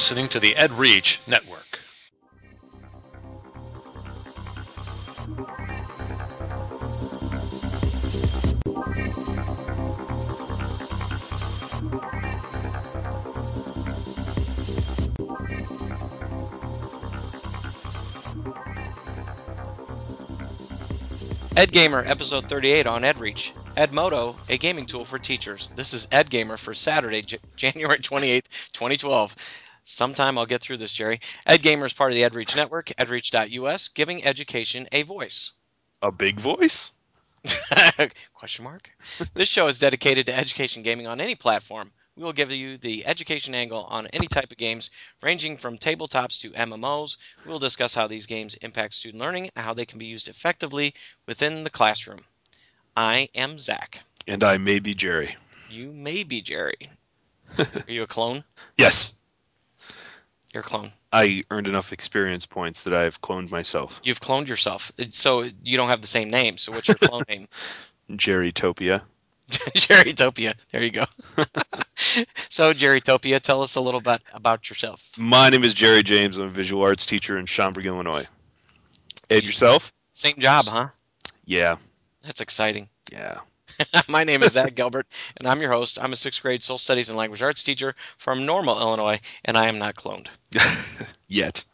listening to the EdReach Network. Ed Gamer, episode 38 on EdReach. Edmodo, a gaming tool for teachers. This is Ed Gamer for Saturday, J- January 28th, 2012. Sometime I'll get through this, Jerry. Ed Gamer is part of the EdReach network, edreach.us, giving education a voice. A big voice? Question mark. this show is dedicated to education gaming on any platform. We will give you the education angle on any type of games, ranging from tabletops to MMOs. We will discuss how these games impact student learning and how they can be used effectively within the classroom. I am Zach. And I may be Jerry. You may be Jerry. Are you a clone? Yes. You're a clone. I earned enough experience points that I've cloned myself. You've cloned yourself. So you don't have the same name. So what's your clone name? Jerrytopia. Jerrytopia. There you go. so Jerrytopia, tell us a little bit about yourself. My name is Jerry James. I'm a visual arts teacher in Schaumburg, Illinois. And yourself? Same job, huh? Yeah. That's exciting. Yeah. My name is Zach Gilbert, and I'm your host. I'm a sixth grade social studies and language arts teacher from Normal, Illinois, and I am not cloned. Yet.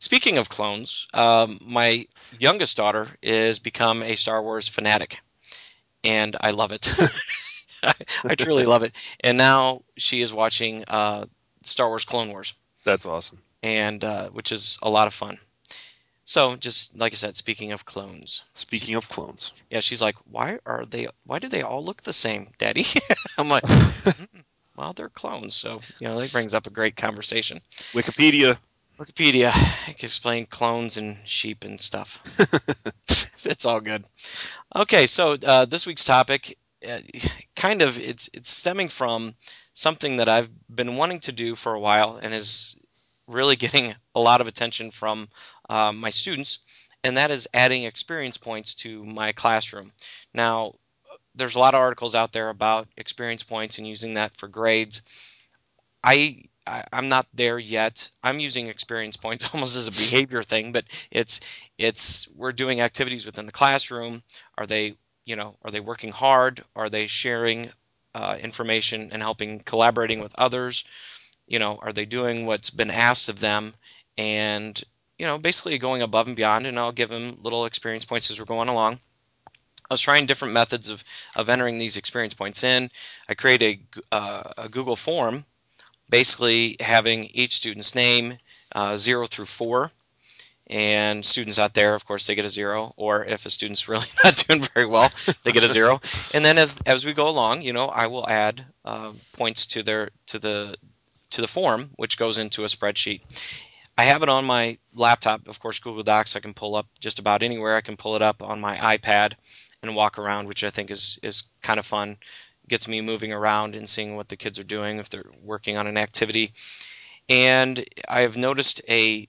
Speaking of clones, um, my youngest daughter is become a Star Wars fanatic, and I love it. I, I, truly love it. And now she is watching uh, Star Wars Clone Wars. That's awesome. And uh, which is a lot of fun. So, just like I said, speaking of clones. Speaking of clones. Yeah, she's like, why are they? Why do they all look the same, Daddy? I'm like, well, they're clones, so you know that brings up a great conversation. Wikipedia. Wikipedia I can explain clones and sheep and stuff. it's all good. Okay, so uh, this week's topic, uh, kind of, it's it's stemming from something that I've been wanting to do for a while and is really getting a lot of attention from um, my students, and that is adding experience points to my classroom. Now, there's a lot of articles out there about experience points and using that for grades. I, I am not there yet. I'm using experience points almost as a behavior thing, but it's it's we're doing activities within the classroom. Are they you know are they working hard? Are they sharing uh, information and helping collaborating with others? You know, are they doing what's been asked of them? And you know, basically going above and beyond, and I'll give them little experience points as we're going along. I was trying different methods of, of entering these experience points in. I created a, uh, a Google form, basically having each student's name, uh, zero through four, and students out there, of course, they get a zero. Or if a student's really not doing very well, they get a zero. And then as as we go along, you know, I will add uh, points to their to the to the form, which goes into a spreadsheet. I have it on my laptop, of course, Google Docs. I can pull up just about anywhere. I can pull it up on my iPad and walk around, which I think is is kind of fun. Gets me moving around and seeing what the kids are doing if they're working on an activity. And I have noticed a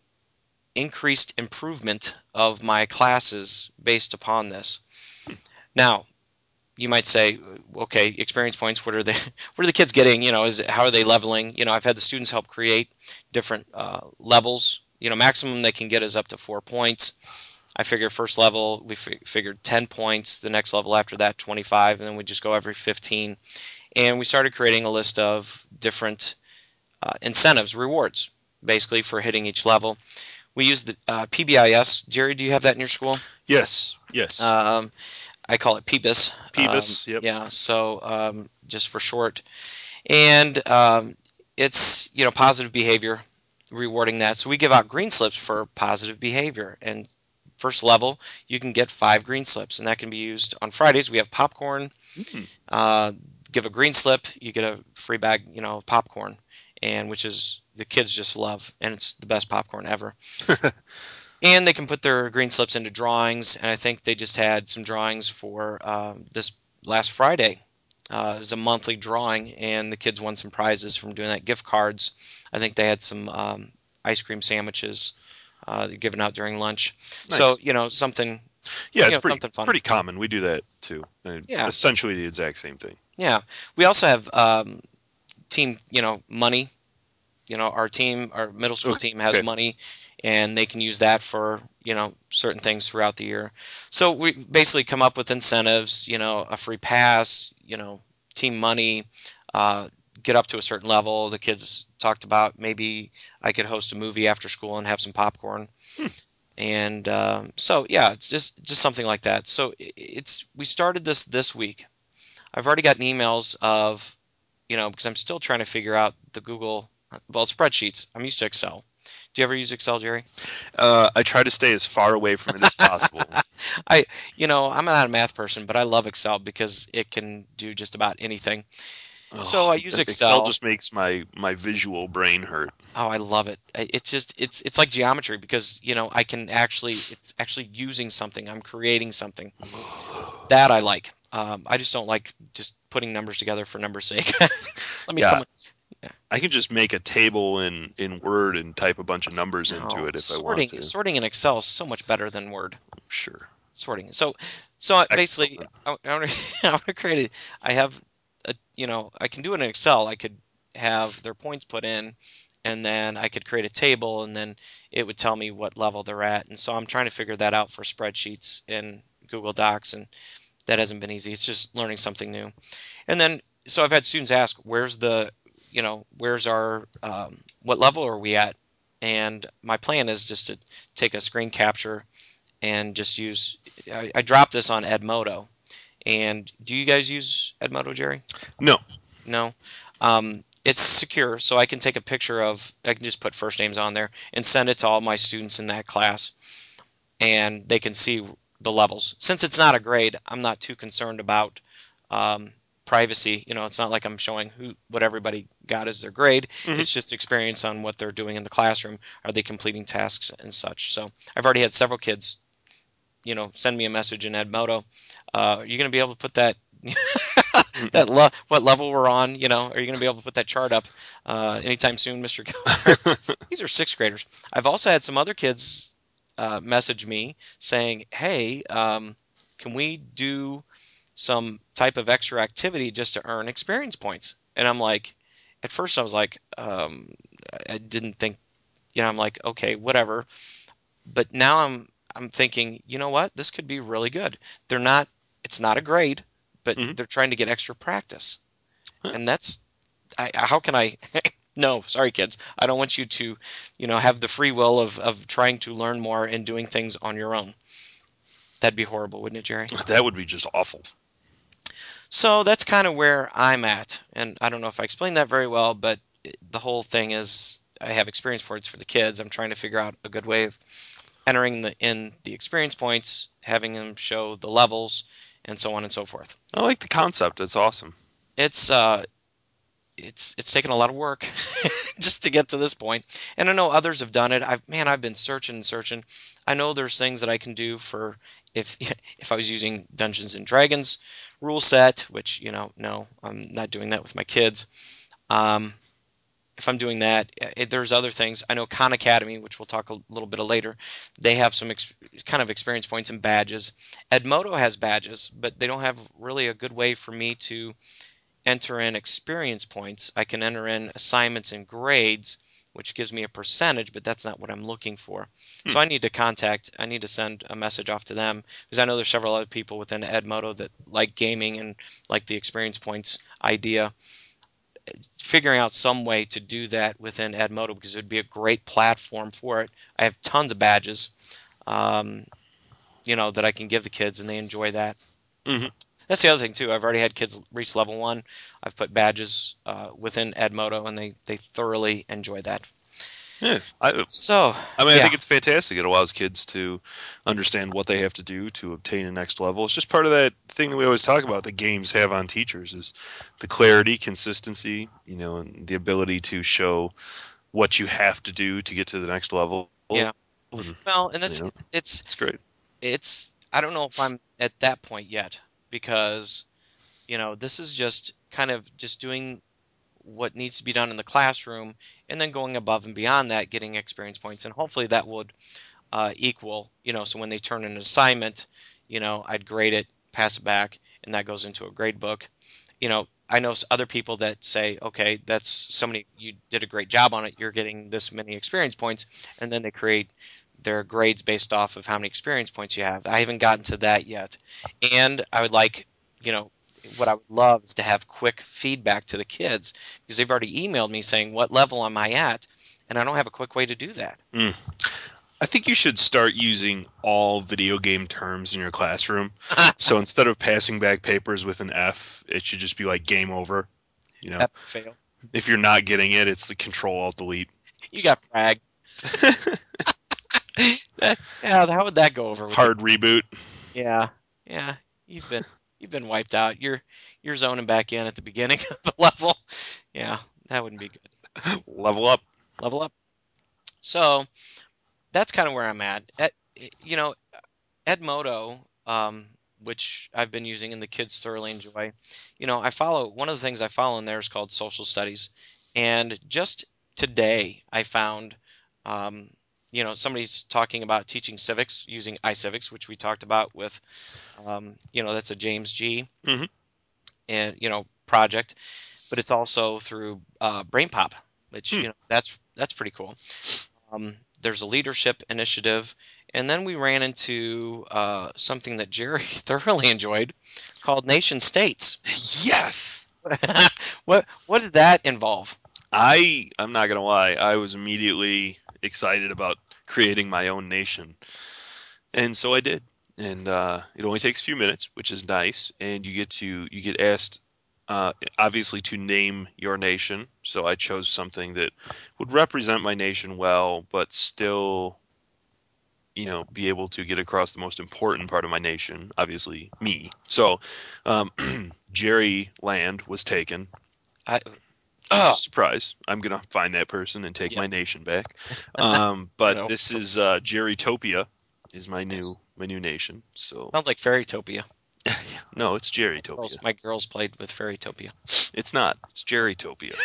increased improvement of my classes based upon this. Now, you might say, okay, experience points. What are they? What are the kids getting? You know, is how are they leveling? You know, I've had the students help create different uh, levels. You know, maximum they can get is up to four points. I figure first level we f- figured 10 points. The next level after that 25, and then we just go every 15. And we started creating a list of different uh, incentives, rewards, basically for hitting each level. We use the uh, PBIS. Jerry, do you have that in your school? Yes. Yes. Um, I call it PBIS. PBIS, um, yep. Yeah, so um, just for short. And um, it's, you know, positive behavior, rewarding that. So we give out green slips for positive behavior. And first level, you can get five green slips, and that can be used on Fridays. We have popcorn. Mm. Uh, give a green slip, you get a free bag, you know, of popcorn, and which is the kids just love, and it's the best popcorn ever. and they can put their green slips into drawings. And I think they just had some drawings for um, this last Friday. Uh, it was a monthly drawing, and the kids won some prizes from doing that. Gift cards. I think they had some um, ice cream sandwiches uh, given out during lunch. Nice. So you know something. yeah, it's know, pretty, something fun. pretty common. We do that too. Uh, Yeah. Essentially the exact same thing. Yeah. We also have um, team. You know, money. you know, our team, our middle school Okay. team has money, and they can use that for you know certain things throughout the year. So we basically come up with incentives, you know, a free pass, you know, team money, uh, get up to a certain level. The kids talked about maybe I could host a movie after school and have some popcorn. And um, so yeah, it's just just something like that. So it's we started this this week. I've already gotten emails of, you know, because I'm still trying to figure out the Google well spreadsheets. I'm used to Excel. Do you ever use Excel, Jerry? Uh, I try to stay as far away from it as possible. I, you know, I'm not a math person, but I love Excel because it can do just about anything. So I use Excel. just makes my my visual brain hurt. Oh, I love it. It's just it's it's like geometry because you know I can actually it's actually using something. I'm creating something that I like. Um, I just don't like just putting numbers together for numbers' sake. Let me Yeah. come. I can just make a table in in Word and type a bunch of numbers into it if sorting I want to. sorting in Excel is so much better than Word. Sure. sorting. So, so I- basically, I, I want to I want to create a. I have a you know I can do it in Excel. I could have their points put in, and then I could create a table, and then it would tell me what level they're at. And so I'm trying to figure that out for spreadsheets in Google Docs, and that hasn't been easy. It's just learning something new. And then so I've had students ask, "Where's the you know where's our um, what level are we at?" And my plan is just to take a screen capture and just use I, I dropped this on Edmodo. And do you guys use Edmodo, Jerry? No. No. Um, it's secure, so I can take a picture of I can just put first names on there and send it to all my students in that class, and they can see the levels. Since it's not a grade, I'm not too concerned about um, privacy. You know, it's not like I'm showing who what everybody got as their grade. Mhm. It's just experience on what they're doing in the classroom. Are they completing tasks and such? So I've already had several kids, you know, send me a message in Edmodo. Uh, are you going to be able to put that that le- what level we're on? You know, are you going to be able to put that chart up uh, anytime soon, Mr. These are sixth graders. I've also had some other kids uh, message me saying, "Hey, um, can we do some type of extra activity just to earn experience points?" And I'm like, at first I was like, um, I didn't think, you know, I'm like, okay, whatever. But now I'm I'm thinking, you know what? This could be really good. They're not. It's not a grade, but Mhm. they're trying to get extra practice, Huh. and that's. I, how can I? no, sorry, kids. I don't want you to, you know, have the free will of of trying to learn more and doing things on your own. That'd be horrible, wouldn't it, Jerry? that would be just awful. So that's kind of where I'm at, and I don't know if I explained that very well, but the whole thing is I have experience points for the kids. I'm trying to figure out a good way of entering the in the experience points, having them show the levels, and so on and so forth. I like the concept. It's awesome. It's uh, it's it's taken a lot of work just to get to this point, and I know others have done it. I've man, I've been searching and searching. I know there's things that I can do for if if I was using Dungeons and Dragons rule set, which you know, no, I'm not doing that with my kids. Um, if I'm doing that, eh, there's other things. I know Khan Academy, which we'll talk a little bit of later. They have some ex- kind of experience points and badges. Edmodo has badges, but they don't have really a good way for me to enter in experience points. I can enter in assignments and grades, which gives me a percentage, but that's not what I'm looking for. So I need to contact, I need to send a message off to them because I know there's several other people within Edmodo that like gaming and like the experience points idea. Figuring out some way to do that within Edmodo because it would be a great platform for it. I have tons of badges, um, you know, that I can give the kids and they enjoy that. Mhm. That's the other thing too. I've already had kids reach level one. I've put badges uh, within Edmodo and they they thoroughly enjoy that. Yeah. I, So I mean, I think it's fantastic. It allows kids to understand what they have to do to obtain a next level. It's just part of that thing that we always talk about that games have on teachers is the clarity, consistency, you know, and the ability to show what you have to do to get to the next level. Yeah. Well, and that's You know? it's It's great. it's I don't know if I'm at that point yet because you know this is just kind of just doing what needs to be done in the classroom and then going above and beyond that getting experience points and hopefully that would uh, equal you know so when they turn an assignment you know I'd grade it pass it back and that goes into a grade book you know I know other people that say, okay, that's somebody you did a great job on it. You're getting this many experience points, and then they create their grades based off of how many experience points you have. I haven't gotten to that yet, and I would like, you know, what I would love is to have quick feedback to the kids because they've already emailed me saying what level am I at, and I don't have a quick way to do that. Hmm. I think you should start using all video game terms in your classroom. so instead of passing back papers with an F, it should just be like game over. You know, fail. if you're not getting it, it's the control alt delete. You got fragged. yeah, how would that go over? With Hard reboot. Yeah, yeah. You've been you've been wiped out. You're you're zoning back in at the beginning of the level. Yeah, that wouldn't be good. Level up. Level up. So that's kind of where I'm at. at you know, Edmodo, um, which I've been using and the kids thoroughly enjoy. You know, I follow one of the things I follow in there is called social studies, and just today I found. Um, you know, somebody's talking about teaching civics using iCivics, which we talked about with, um, you know, that's a James G. Mhm. and you know project, but it's also through uh, BrainPop, which Hmm. you know that's that's pretty cool. Um, there's a leadership initiative, and then we ran into uh, something that Jerry thoroughly enjoyed, called Nation States. Yes. what what did that involve? I I'm not gonna lie. I was immediately excited about creating my own nation, and so I did. And uh, it only takes a few minutes, which is nice. And you get to you get asked, uh, obviously, to name your nation. So I chose something that would represent my nation well, but still, you know, be able to get across the most important part of my nation. Obviously, me. So um, Jerry Land was taken. I, Oh. Surprise! I'm gonna find that person and take Yeah. my nation back. Um, but No. this is uh, Jerrytopia is my new my new nation. So sounds like Fairytopia. no, it's Jerrytopia. Girls, my girls played with Fairytopia. It's not. It's Jerrytopia.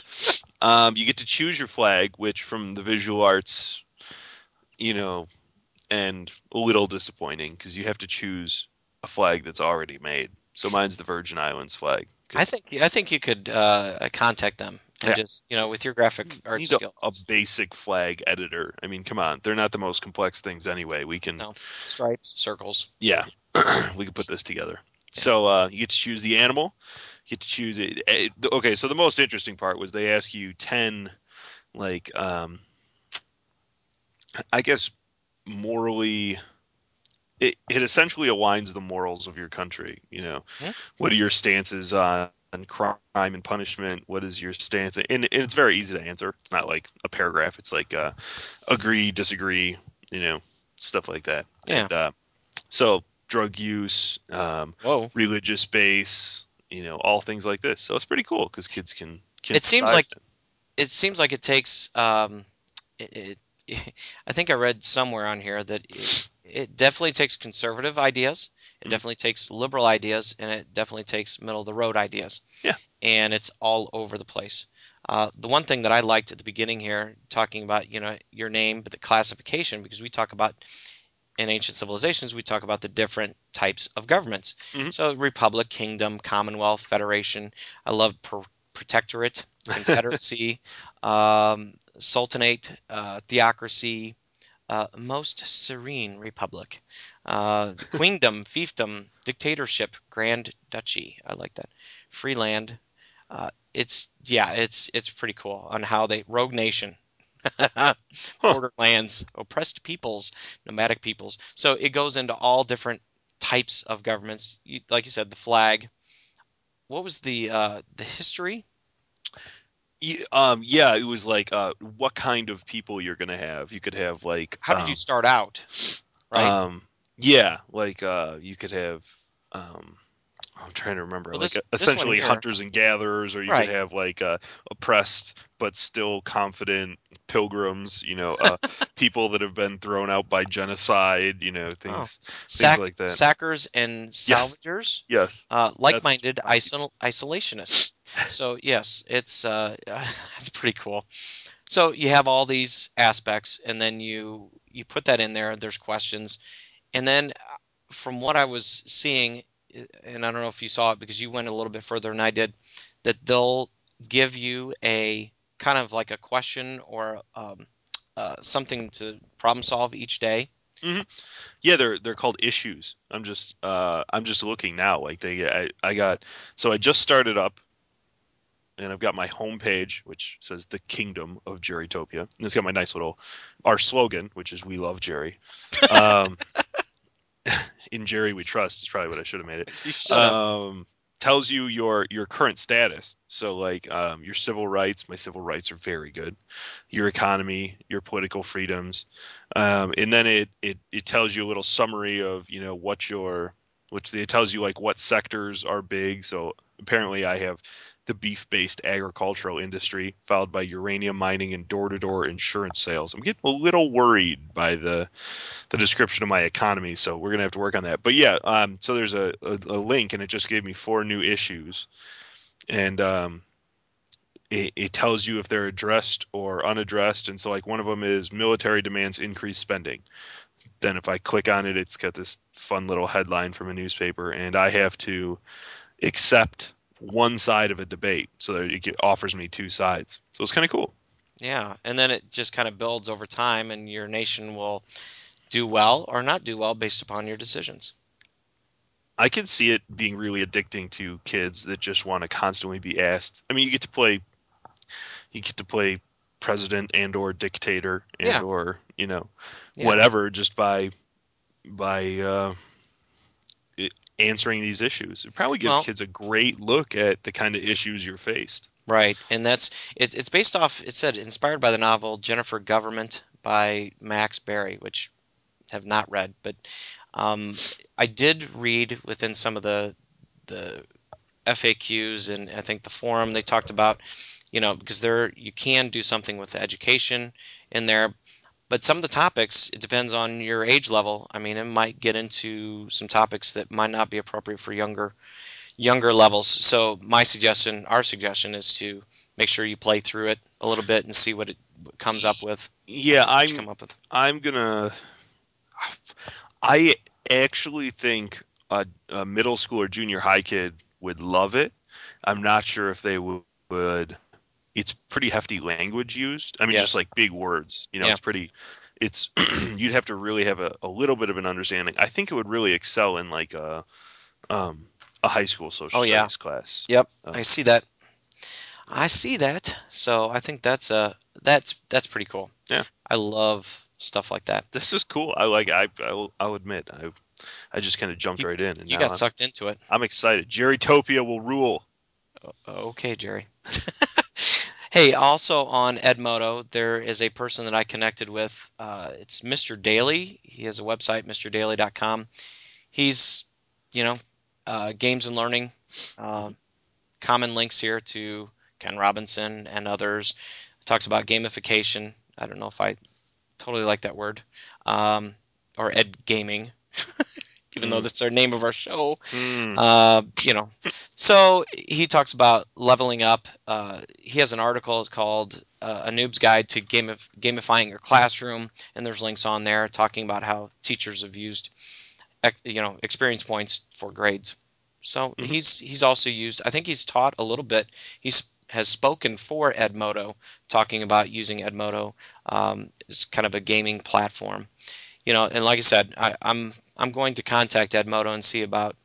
um, you get to choose your flag, which from the visual arts, you know, and a little disappointing because you have to choose a flag that's already made. So mine's the Virgin Islands flag. 'Cause I think I think you could uh, contact them and Yeah. just you know with your graphic art need skills, a, a basic flag editor. I mean, come on, they're not the most complex things anyway. We can No. stripes, circles. Yeah, we can put this together. So uh, you get to choose the animal. You get to choose it. eh, Okay, so the most interesting part was they ask you ten, like, um, I guess morally. It, it essentially aligns the morals of your country. You know, what are your stances on, crime and punishment? What is your stance? And, and it's very easy to answer. It's not like a paragraph. It's like uh, agree, disagree. You know, stuff like that. Yeah. And, uh, so drug use, um, Whoa. religious base, you know, all things like this. So it's pretty cool because kids can. can It seems like-. It seems like it takes. Um, it, it, I think I read somewhere on here that it, it definitely takes conservative ideas. It Mhm. definitely takes liberal ideas, and it definitely takes middle of the road ideas. Yeah. And it's all over the place. Uh, the one thing that I liked at the beginning here, talking about you know your name, but the classification, because we talk about in ancient civilizations, we talk about the different types of governments. Mhm. So, republic, kingdom, commonwealth, federation. I love pro- protectorate, confederacy, um, sultanate, uh, theocracy, uh, most serene republic, uh, queendom, fiefdom, dictatorship, grand duchy. I like that. Free land. Uh, it's yeah, it's it's pretty cool on how they rogue nation. Borderlands, oppressed peoples, nomadic peoples. So it goes into all different types of governments. You, like you said, the flag. What was the uh, the history? Um, yeah, it was like uh, what kind of people you're gonna have. You could have like How did um, you start out? Right. Um, yeah, like uh, you could have. Um, I'm trying to remember. Well, like this- uh, this essentially hunters and gatherers, or you Right. could have like uh, oppressed but still confident pilgrims. You know, uh, people that have been thrown out by genocide. You know, things. Sack, like that. Sackers and salvagers. Yes. Uh, like-minded isol- isolationists. So yes, it's uh, it's pretty cool. So you have all these aspects, and then you you put that in there. There's questions, and then uh, from what I was seeing, and I don't know if you saw it because you went a little bit further than I did, that they'll give you a kind of like a question or um, uh, something to problem solve each day. Yeah, they're they're called issues. I'm just uh I'm just looking now. Like they I, I got so I just started up and I've got my homepage which says the kingdom of Jerrytopia. And it's got my nice little our slogan, which is we love Jerry. Um in Jerry we trust is probably what I should have made it. You shut up. Um tells you your your current status. So like um, your civil rights, my civil rights are very good. Your economy, your political freedoms, um, and then it, it it tells you a little summary of you know what your which it tells you like what sectors are big. So apparently I have the beef-based agricultural industry, followed by uranium mining and door-to-door insurance sales. I'm getting a little worried by the the description of my economy, so we're gonna have to work on that. But yeah, um, so there's a, a, a link, and it just gave me four new issues, and um, it, it tells you if they're addressed or unaddressed. And so like one of them is military demands increased spending. Then if I click on it, it's got this fun little headline from a newspaper, and I have to accept one side of a debate, so that it offers me two sides. So it's kind of cool. Yeah, and then it just kind of builds over time, and your nation will do well or not do well based upon your decisions. I can see it being really addicting to kids that just want to constantly be asked. I mean, you get to play, you get to play president and or dictator and Yeah. or you know Yeah. whatever just by by uh, answering these issues. It probably gives Well- kids a great look at the kind of issues you're faced. Right, and that's it, it's based off. It said inspired by the novel Jennifer Government by Max Barry, which have not read, but um, I did read within some of the the FAQs and I think the forum they talked about, you know, because there you can do something with education in there, but some of the topics it depends on your age level. I mean, it might get into some topics that might not be appropriate for younger younger levels. So my suggestion, our suggestion, is to make sure you play through it a little bit and see what it comes up with. Yeah, I'm come up with. I'm gonna. I actually think a, a middle school or junior high kid would love it. I'm not sure if they would. It's pretty hefty language used. I mean, Yes. just like big words. You know, Yeah. it's pretty. It's you'd have to really have a, a little bit of an understanding. I think it would really excel in like a um a high school social Oh, yeah. class. Yep, Oh. I see that. I see that. So I think that's uh that's that's pretty cool. Yeah. I love stuff like that. This is cool. I like. I I'll, I'll admit. I I just kind of jumped right in, and You got I'm, sucked into it. I'm excited. Jerrytopia will rule. Okay, Jerry. hey, also on Edmodo, there is a person that I connected with. Uh, it's Mr. Daly. He has a website, MrDaily.com. He's, you know, uh, games and learning. Um, common links here to Ken Robinson and others. Talks about gamification. I don't know if I totally like that word. Um, or ed gaming, even though Mm. that's our name of our show. Hmm. Uh, you know, so he talks about leveling up. Uh, he has an article it's called uh, "A Noob's Guide to Gamif- Gamifying Your Classroom," and there's links on there talking about how teachers have used, you know, experience points for grades. So Mhm. he's he's also used. I think he's taught a little bit. He's has spoken for Edmodo, talking about using Edmodo um, as kind of a gaming platform. You know, and like I said, I, I'm I'm going to contact Edmodo and see about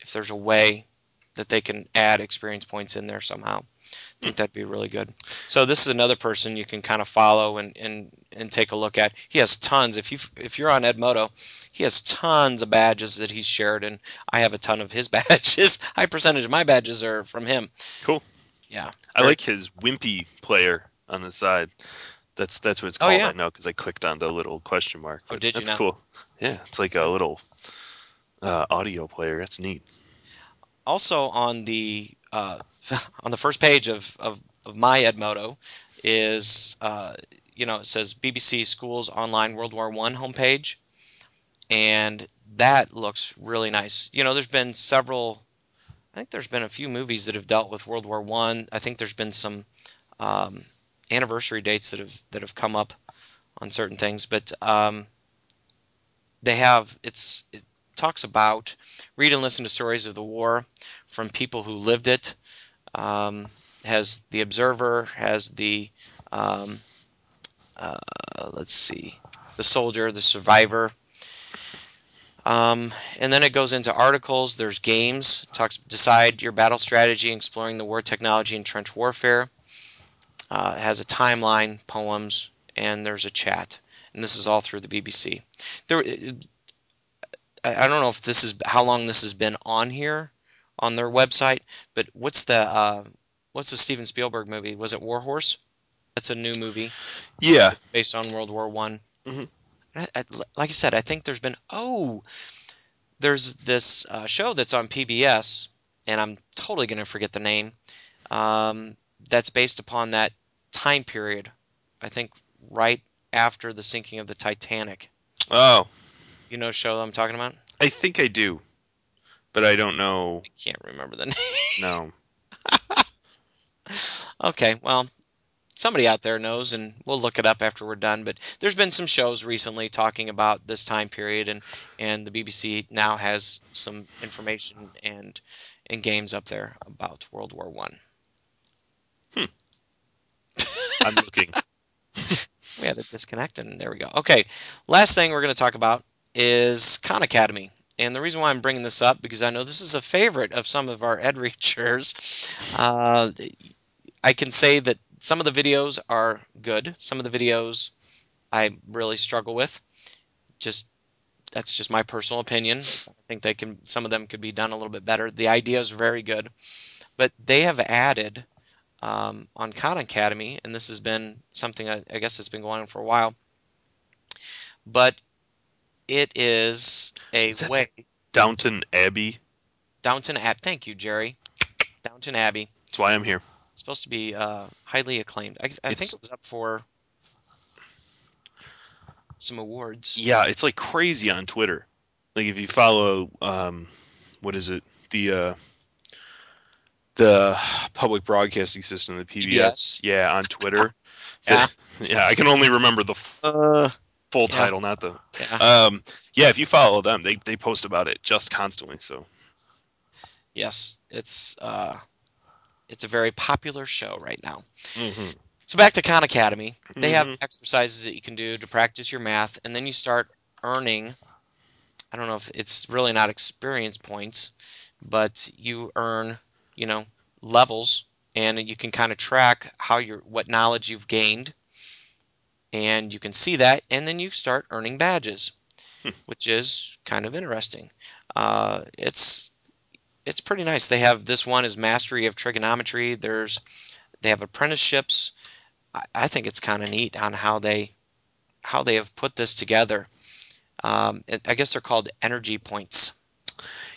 if there's a way that they can add experience points in there somehow. I think that'd be really good. So this is another person you can kind of follow and, and, and take a look at. He has tons. If you if you're on Edmodo, he has tons of badges that he's shared, and I have a ton of his badges. High percentage of my badges are from him. Cool. Yeah. I like his wimpy player on the side. That's that's what it's Oh, called yeah. right now because I clicked on the little question mark. Oh, did you That's now? cool. Yeah, it's like a little uh, audio player. That's neat. also on the uh, on the first page of, of, of my Edmodo is uh, you know it says BBC Schools Online World War One homepage, and that looks really nice. You know, there's been several. I think there's been a few movies that have dealt with World War One. I. I think there's been some um, anniversary dates that have that have come up on certain things, but um, they have it's it, talks about read and listen to stories of the war from people who lived it. Um, has the observer, has the um, uh, let's see, the soldier, the survivor. Um, and then it goes into articles. There's games. Talks decide your battle strategy, exploring the war technology and trench warfare. Uh, has a timeline, poems, and there's a chat. And this is all through the BBC. There, I don't know if this is how long this has been on here on their website, but what's the uh, what's the Steven Spielberg movie? Was it War Horse? That's a new movie. Yeah, based on World War One. Mhm. I, I, like I said, I think there's been oh, there's this uh, show that's on PBS, and I'm totally gonna forget the name. Um, that's based upon that time period. I think right after the sinking of the Titanic. Oh, You know, show I'm talking about. I think I do, but I don't know. I can't remember the name. No. Okay, well, somebody out there knows, and we'll look it up after we're done. But there's been some shows recently talking about this time period, and and the BBC now has some information and and games up there about World War One. Hmm. I'm looking. We had a disconnect, and there we go. Okay, last thing we're going to talk about is Khan Academy. And the reason why I'm bringing this up because I know this is a favorite of some of our ed reachers. Uh, I can say that some of the videos are good. Some of the videos I really struggle with. Just that's just my personal opinion. I think they can some of them could be done a little bit better. The idea is very good, but they have added um, on Khan Academy, and this has been something I, I guess that's been going on for a while. But it is a Is way Downton Abbey. Downton Abbey. Thank you, Jerry. Downton Abbey. That's why I'm here. It's supposed to be uh, highly acclaimed. I, I think It's- it was up for some awards. Yeah, it's like crazy on Twitter. Like if you follow, um, what is it? The uh, the public broadcasting system, the PBS. PBS? Yeah, on Twitter. Yeah. yeah, I can only remember the f- Uh, full Yeah. title, not the. yeah. Um, yeah, if you follow them, they they post about it just constantly. So yes, it's uh, it's a very popular show right now. mhm. So back to Khan Academy. They have Mhm. exercises that you can do to practice your math, and then you start earning. I don't know if it's really not experience points, but you earn, you know, levels, and you can kind of track how your what knowledge you've gained, and you can see that, and then you start earning badges, Hmm. which is kind of interesting. Uh, it's it's pretty nice. They have this one is mastery of trigonometry. There's they have apprenticeships. I, I think it's kind of neat on how they how they have put this together. Um, I guess they're called energy points.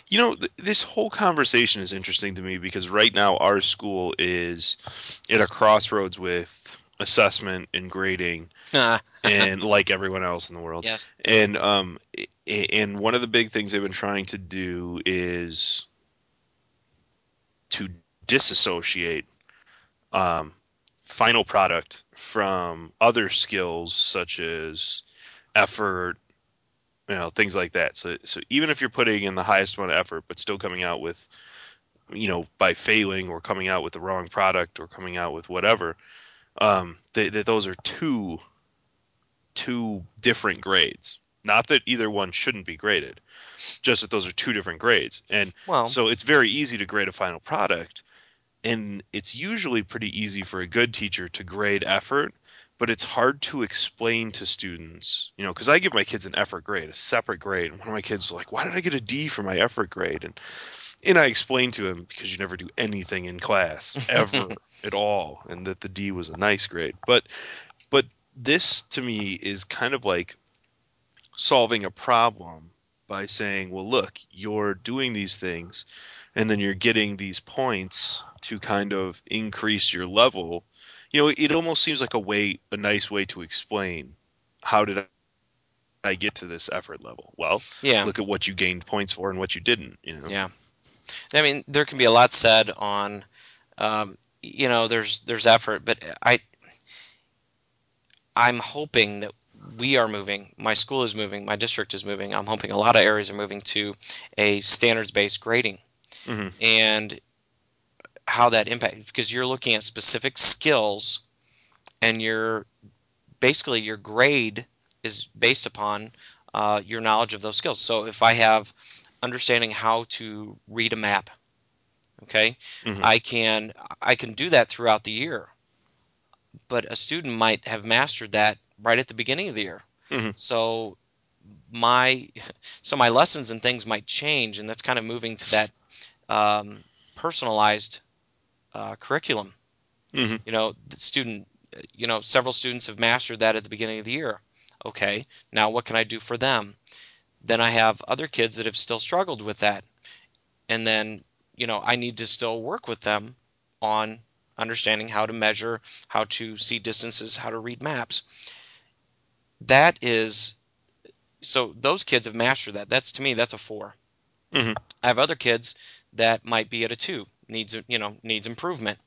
You know, th- this whole conversation is interesting to me because right now our school is at a crossroads with assessment and grading, and like everyone else in the world. yes. And um, and one of the big things they've been trying to do is to disassociate um, final product from other skills such as effort, you know, things like that. So so even if you're putting in the highest amount of effort, but still coming out with, you know, by failing or coming out with the wrong product or coming out with whatever, um, that that those are two two different grades. Not that either one shouldn't be graded, just that those are two different grades. And Well, so it's very easy to grade a final product, and it's usually pretty easy for a good teacher to grade effort, but it's hard to explain to students, you know, because I give my kids an effort grade, a separate grade. And one of my kids was like, "Why did I get a D for my effort grade?" And and I explained to him because you never do anything in class ever at all, and that the D was a nice grade. But but this to me is kind of like solving a problem by saying, well, look, you're doing these things, and then you're getting these points to kind of increase your level. You know, it almost seems like a way, a nice way to explain how did I get to this effort level? Well, yeah. look at what you gained points for and what you didn't. You know. Yeah. I mean, there can be a lot said on, um, you know, there's there's effort, but I, I'm hoping that we are moving. My school is moving. My district is moving. I'm hoping a lot of areas are moving to a standards-based grading, Mhm. and how that impact because you're looking at specific skills, and your basically your grade is based upon uh, your knowledge of those skills. So if I have understanding how to read a map, okay, Mhm. I can I can do that throughout the year. But a student might have mastered that right at the beginning of the year. Mhm. So my so my lessons and things might change, and that's kind of moving to that um, personalized uh, curriculum. Mhm. You know, the student, you know, several students have mastered that at the beginning of the year. Okay, now what can I do for them? Then I have other kids that have still struggled with that, and then you know I need to still work with them on understanding how to measure, how to see distances, how to read maps. That is so those kids have mastered that. That's to me that's a 4. Mhm. I have other kids that might be at a 2, needs you know, needs improvement.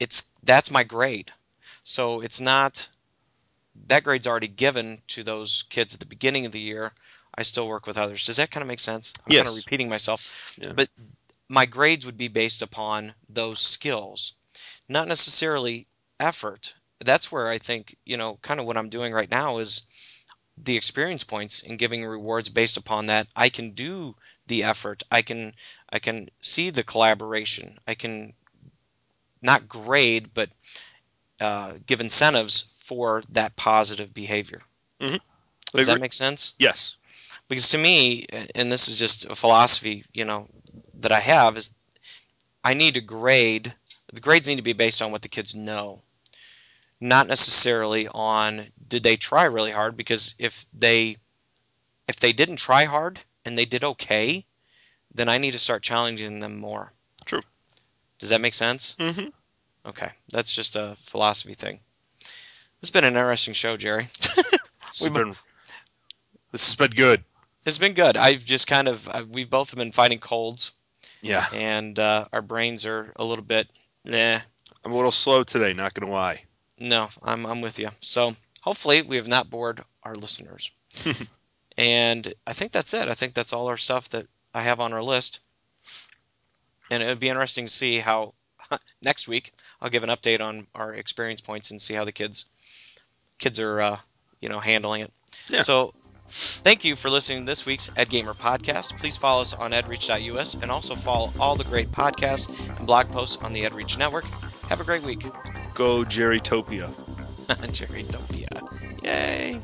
It's that's my grade. So it's not that grade's already given to those kids at the beginning of the year. I still work with others. Does that kind of make sense? I'm kind of repeating myself. Yeah. But my grades would be based upon those skills, not necessarily effort. That's where I think, you know, kind of what I'm doing right now is the experience points and giving rewards based upon that. I can do the effort. I can I can see the collaboration. I can not grade, but uh, give incentives for that positive behavior. Mhm. Does that make sense? Yes. because to me and this is just a philosophy you know that i have is i need to grade the grades need to be based on what the kids know not necessarily on did they try really hard because if they if they didn't try hard and they did okay then i need to start challenging them more True. does that make sense Mm-hmm. okay that's just a philosophy thing it's been an interesting show jerry This, has been, this has been good. it's been good i've just kind of i we've both been fighting colds Yeah. and uh, our brains are a little bit nah. I'm a little slow today, not going to lie. No, I'm I'm with you. So hopefully we have not bored our listeners. and I think that's it. I think that's all our stuff that I have on our list. And it would be interesting to see how next week I'll give an update on our experience points and see how the kids kids are uh, you know handling it. Yeah. So Thank you for listening to this week's Ed Gamer podcast. Please follow us on edreach.us and also follow all the great podcasts and blog posts on the EdReach network. Have a great week. Go Jerrytopia. Jerrytopia. Yay!